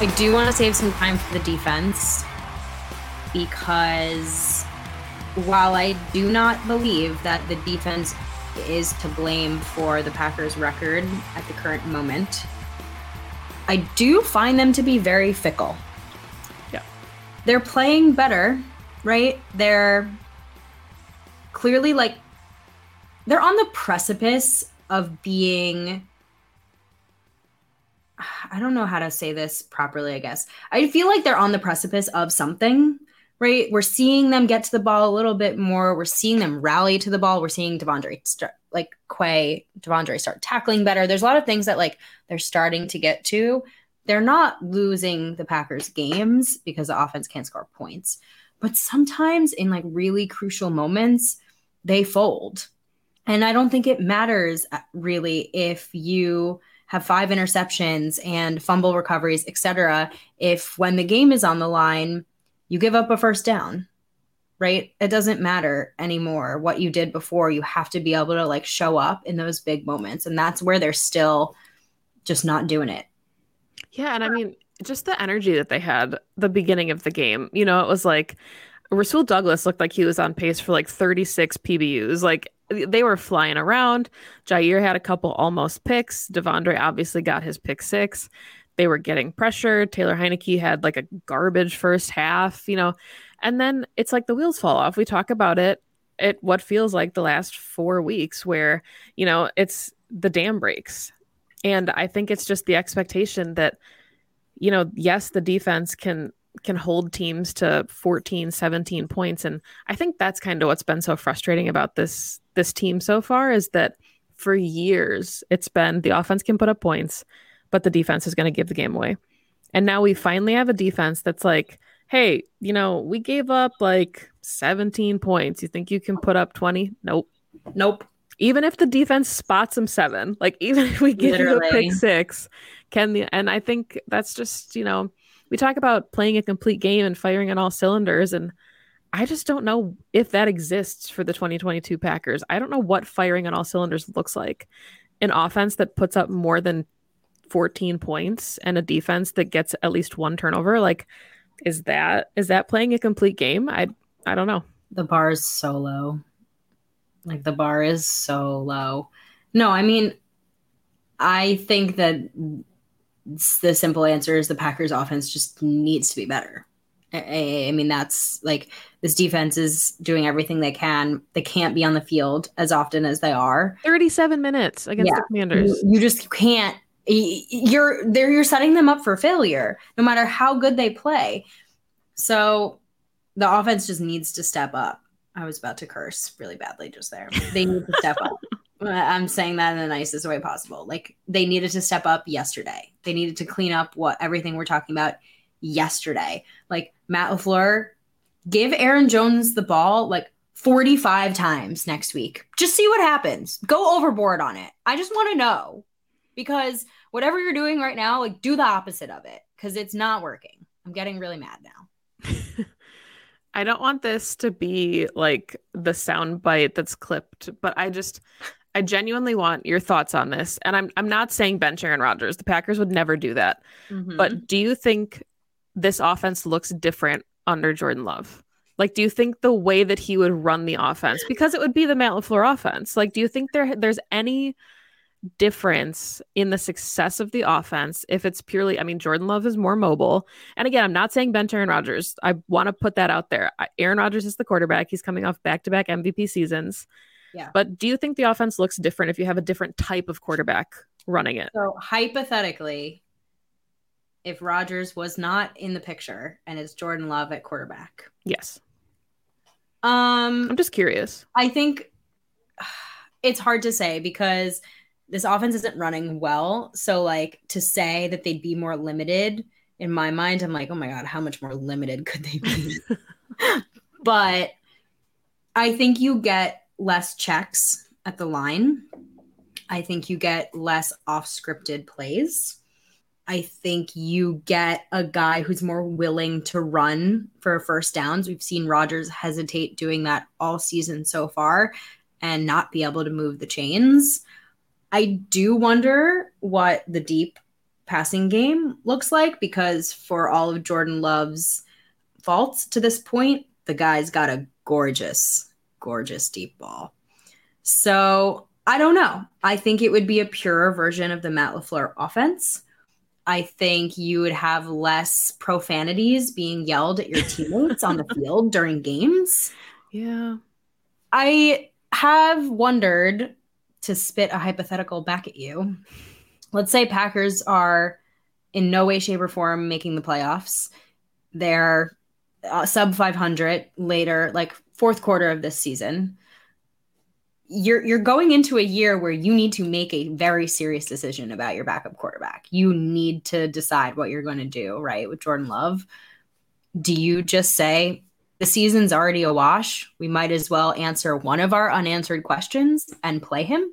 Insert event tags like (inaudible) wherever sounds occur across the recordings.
I do want to save some time for the defense because while I do not believe that the defense is to blame for the Packers' record at the current moment, I do find them to be very fickle. Yeah. They're playing better, right? They're clearly like they're on the precipice of being (sighs) I don't know how to say this properly, I guess. I feel like they're on the precipice of something, right? We're seeing them get to the ball a little bit more. We're seeing them rally to the ball. We're seeing De'Vondre start like Quay, De'Vondre start tackling better. There's a lot of things that like they're starting to get to. They're not losing the Packers games because the offense can't score points. But sometimes in like really crucial moments, they fold. And I don't think it matters uh, really if you have five interceptions and fumble recoveries, etc. If when the game is on the line, you give up a first down, right? It doesn't matter anymore what you did before. You have to be able to like show up in those big moments. And that's where they're still just not doing it. Yeah. And I mean, just the energy that they had the beginning of the game, you know, it was like Rasul Douglas looked like he was on pace for like 36 PBUs. Like they were flying around. Jaire had a couple almost picks. De'Vondre obviously got his pick six. They were getting pressure. Taylor Heinicke had like a garbage first half, you know, and then it's like the wheels fall off. We talk about it at what feels like the last four weeks where, you know, it's the dam breaks. And I think it's just the expectation that, you know, yes, the defense can can hold teams to 14 17 points and i think that's kind of what's been so frustrating about this this team so far is that for years it's been the offense can put up points, but the defense is going to give the game away. And now we finally have a defense that's like, hey, you know, we gave up like 17 points. You think you can put up 20? Nope. Nope. Even if the defense spots them seven, like (laughs) even if we give Literally. you a pick six, can the and I think that's just, you know, we talk about playing a complete game and firing on all cylinders and I just don't know if that exists for the 2022 Packers. I don't know what firing on all cylinders looks like. An offense that puts up more than 14 points and a defense that gets at least one turnover. Like, is that is that playing a complete game? I I don't know. The bar is so low. Like the bar is so low. No, I mean, I think that the simple answer is the Packers offense just needs to be better. I, I, mean, that's like this defense is doing everything they can. They can't be on the field as often as they are. 37 minutes against yeah. the Commanders. You, you just can't. You're there. You're setting them up for failure, no matter how good they play. So the offense just needs to step up. I was about to curse really badly just there. They need to step up. I'm saying that in the nicest way possible. Like they needed to step up yesterday. They needed to clean up what everything we're talking about yesterday. Like Matt LaFleur, give Aaron Jones the ball like 45 times next week. Just see what happens. Go overboard on it. I just want to know because whatever you're doing right now, like do the opposite of it because it's not working. I'm getting really mad now. (laughs) I don't want this to be like the sound bite that's clipped, but I just I genuinely want your thoughts on this. And I'm I'm not saying bench Aaron Rodgers. The Packers would never do that. Mhm. But do you think this offense looks different under Jordan Love? Like, do you think the way that he would run the offense, because it would be the Matt LaFleur offense, like, do you think there there's any difference in the success of the offense if it's purely, I mean, Jordan Love is more mobile. And again, I'm not saying bench Aaron Rodgers. I want to put that out there. Aaron Rodgers is the quarterback. He's coming off back to back MVP seasons. Yeah. But do you think the offense looks different if you have a different type of quarterback running it? So hypothetically, if Rodgers was not in the picture and it's Jordan Love at quarterback, Yes. um, I'm just curious. I think (sighs) it's hard to say because this offense isn't running well. So, like, to say that they'd be more limited in my mind, I'm like, oh my God, how much more limited could they be? (laughs) but I think you get less checks at the line. I think you get less off scripted plays. I think you get a guy who's more willing to run for first downs. We've seen Rodgers hesitate doing that all season so far and not be able to move the chains. I do wonder what the deep passing game looks like because for all of Jordan Love's faults to this point, the guy's got a gorgeous, gorgeous deep ball. So I don't know. I think it would be a purer version of the Matt LaFleur offense. I think you would have less profanities being yelled at your (laughs) teammates on the field during games. Yeah. I have wondered to spit a hypothetical back at you. Let's say Packers are in no way, shape, or form making the playoffs. They're uh, sub 500 later, like fourth quarter of this season. You're you're going into a year where you need to make a very serious decision about your backup quarterback. You need to decide what you're going to do, right? With Jordan Love, do you just say the season's already a wash. We might as well answer one of our unanswered questions and play him.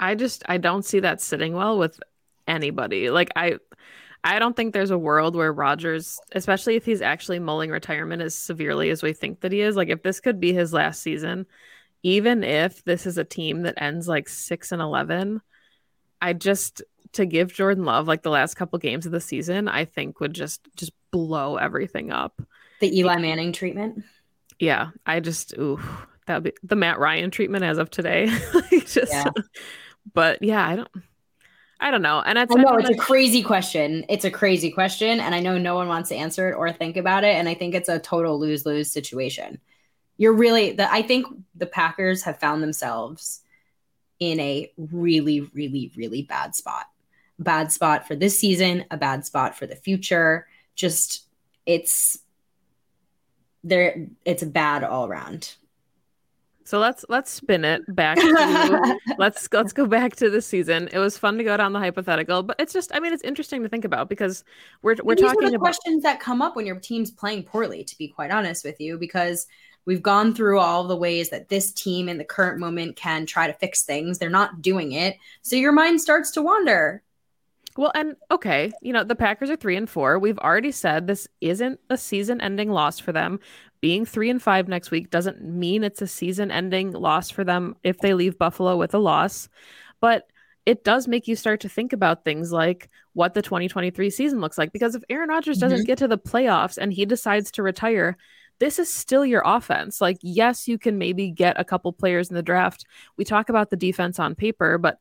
I just I don't see that sitting well with anybody. Like I I don't think there's a world where Rodgers, especially if he's actually mulling retirement as severely as we think that he is, like if this could be his last season, even if this is a team that ends like 6 and 11, I just to give Jordan Love like the last couple games of the season, I think would just just blow everything up. The Eli Manning treatment. Yeah, I just ooh, that would be the Matt Ryan treatment as of today. (laughs) Like, just Yeah. But yeah, I don't I don't know. And it's, I know it's a crazy question. It's a crazy question, and I know no one wants to answer it or think about it. And I think it's a total lose lose situation. You're really the. I think the Packers have found themselves in a really, really, really bad spot. Bad spot for this season. A bad spot for the future. Just it's there. It's bad all around. So let's let's spin it back to (laughs) let's let's go back to the season. It was fun to go down the hypothetical, but it's just I mean it's interesting to think about because we're we're These are talking the about questions that come up when your team's playing poorly, to be quite honest with you, because we've gone through all the ways that this team in the current moment can try to fix things. They're not doing it. So your mind starts to wander. Well, and okay, you know, the Packers are three and four. We've already said this isn't a season ending loss for them. Being three and five next week doesn't mean it's a season ending loss for them if they leave Buffalo with a loss. But it does make you start to think about things like what the 2023 season looks like. Because if Aaron Rodgers doesn't mm-hmm. get to the playoffs and he decides to retire, this is still your offense. Like, yes, you can maybe get a couple players in the draft. We talk about the defense on paper, but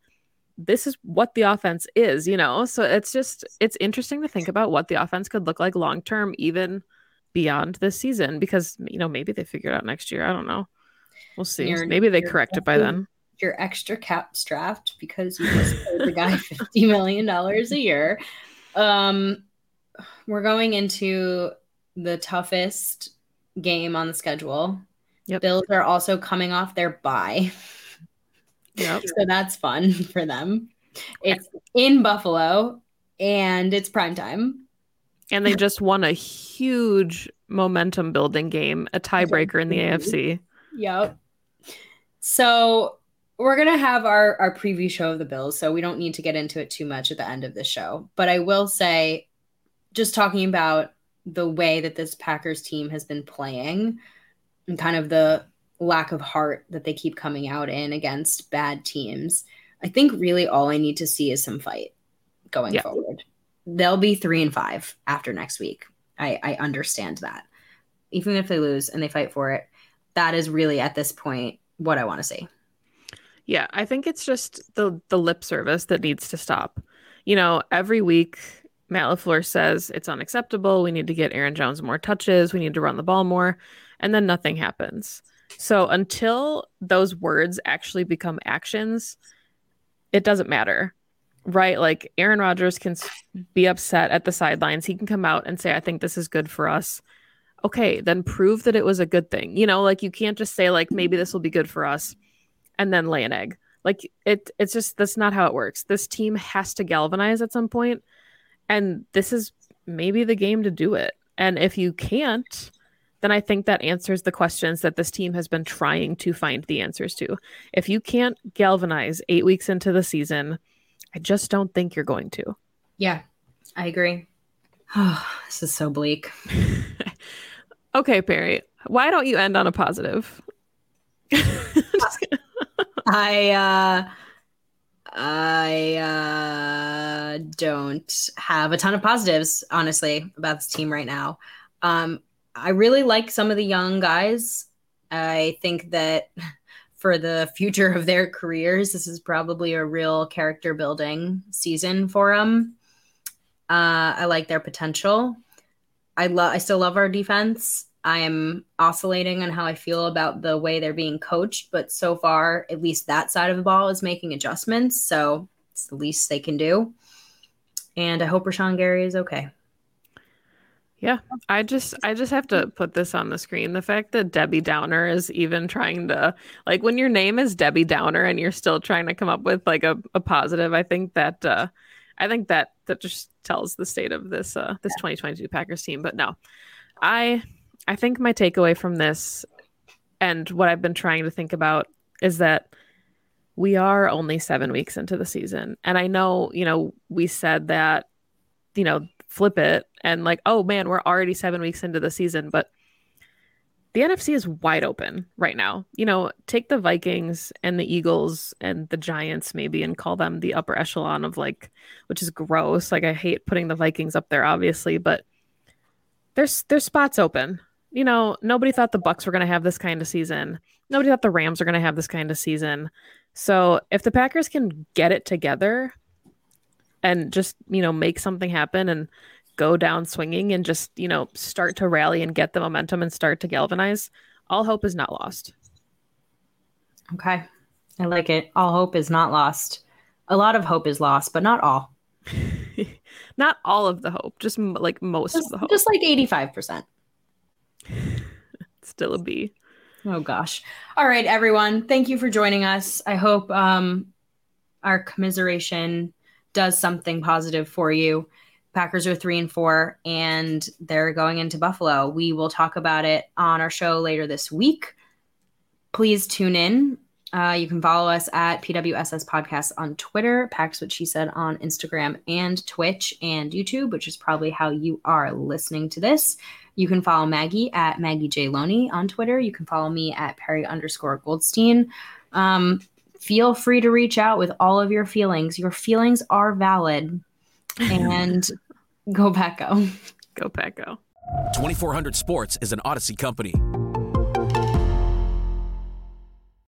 this is what the offense is, you know? So it's just, it's interesting to think about what the offense could look like long term, even beyond this season, because, you know, maybe they figure it out next year. I don't know. We'll see. You're- maybe they correct it by then. Your extra cap strapped because you just paid the guy (laughs) fifty million dollars a year. Um, we're going into the toughest game on the schedule. Yep. Bills are also coming off their bye. Yep. So that's fun for them. It's in Buffalo and it's prime time. And they just won a huge momentum building game, a tiebreaker in the AFC. Yep. So we're gonna have our our preview show of the Bills, so we don't need to get into it too much at the end of the show. But I will say, just talking about the way that this Packers team has been playing and kind of the lack of heart that they keep coming out in against bad teams, I think really all I need to see is some fight going Yeah. forward. They'll be three and five after next week. I, I understand that. Even if they lose and they fight for it, that is really at this point what I want to see. Yeah, I think it's just the the lip service that needs to stop. You know, every week Matt LaFleur says it's unacceptable. We need to get Aaron Jones more touches. We need to run the ball more. And then nothing happens. So until those words actually become actions, it doesn't matter. Right? Like Aaron Rodgers can be upset at the sidelines. He can come out and say, I think this is good for us. Okay, then prove that it was a good thing. You know, like you can't just say, like, maybe this will be good for us and then lay an egg. Like it it's just that's not how it works. This team has to galvanize at some point and this is maybe the game to do it. And if you can't, then I think that answers the questions that this team has been trying to find the answers to. If you can't galvanize 8 weeks into the season, I just don't think you're going to. Yeah, I agree. Oh, (sighs) this is so bleak. (laughs) Okay, Perri, why don't you end on a positive? (laughs) I uh I uh don't have a ton of positives honestly about this team right now. Um I really like some of the young guys. I think that for the future of their careers, this is probably a real character building season for them. Uh, I like their potential. I love. I still love our defense. I am oscillating on how I feel about the way they're being coached, but so far, at least that side of the ball is making adjustments. So it's the least they can do. And I hope Rashan Gary is okay. Yeah, I just I just have to put this on the screen. The fact that Debbie Downer is even trying to like when your name is Debbie Downer and you're still trying to come up with like a, a positive, I think that uh I think that that just tells the state of this uh this 2022 Packers team. But no. I I think my takeaway from this and what I've been trying to think about is that we are only 7 weeks into the season. And I know, you know, we said that you know, flip it and like, oh man, we're already seven weeks into the season, but the NFC is wide open right now. You know, take the Vikings and the Eagles and the Giants maybe and call them the upper echelon of like, which is gross. Like I hate putting the Vikings up there, obviously, but there's there's spots open. You know, nobody thought the Bucs were going to have this kind of season. Nobody thought the Rams were going to have this kind of season. So if the Packers can get it together and just you know make something happen and go down swinging and just you know start to rally and get the momentum and start to galvanize all hope is not lost Okay. I like it. All hope is not lost. A lot of hope is lost, but not all. (laughs) not all of the hope just m- like most Just, of the hope just like 85%. (laughs) still a b Oh gosh. All right, everyone. Thank you for joining us. I hope um, our commiseration does something positive for you. Packers are three and four, and they're going into Buffalo. We will talk about it on our show later this week. Please tune in. Uh, you can follow us at PWSS Podcast on Twitter, Packs What She Said on Instagram and Twitch and YouTube, which is probably how you are listening to this. You can follow Maggie at Maggie J. Loney on Twitter. You can follow me at Perri underscore Goldstein. Um, feel free to reach out with all of your feelings. Your feelings are valid. And go back go. go pack go 2400 Sports is an Audacy company.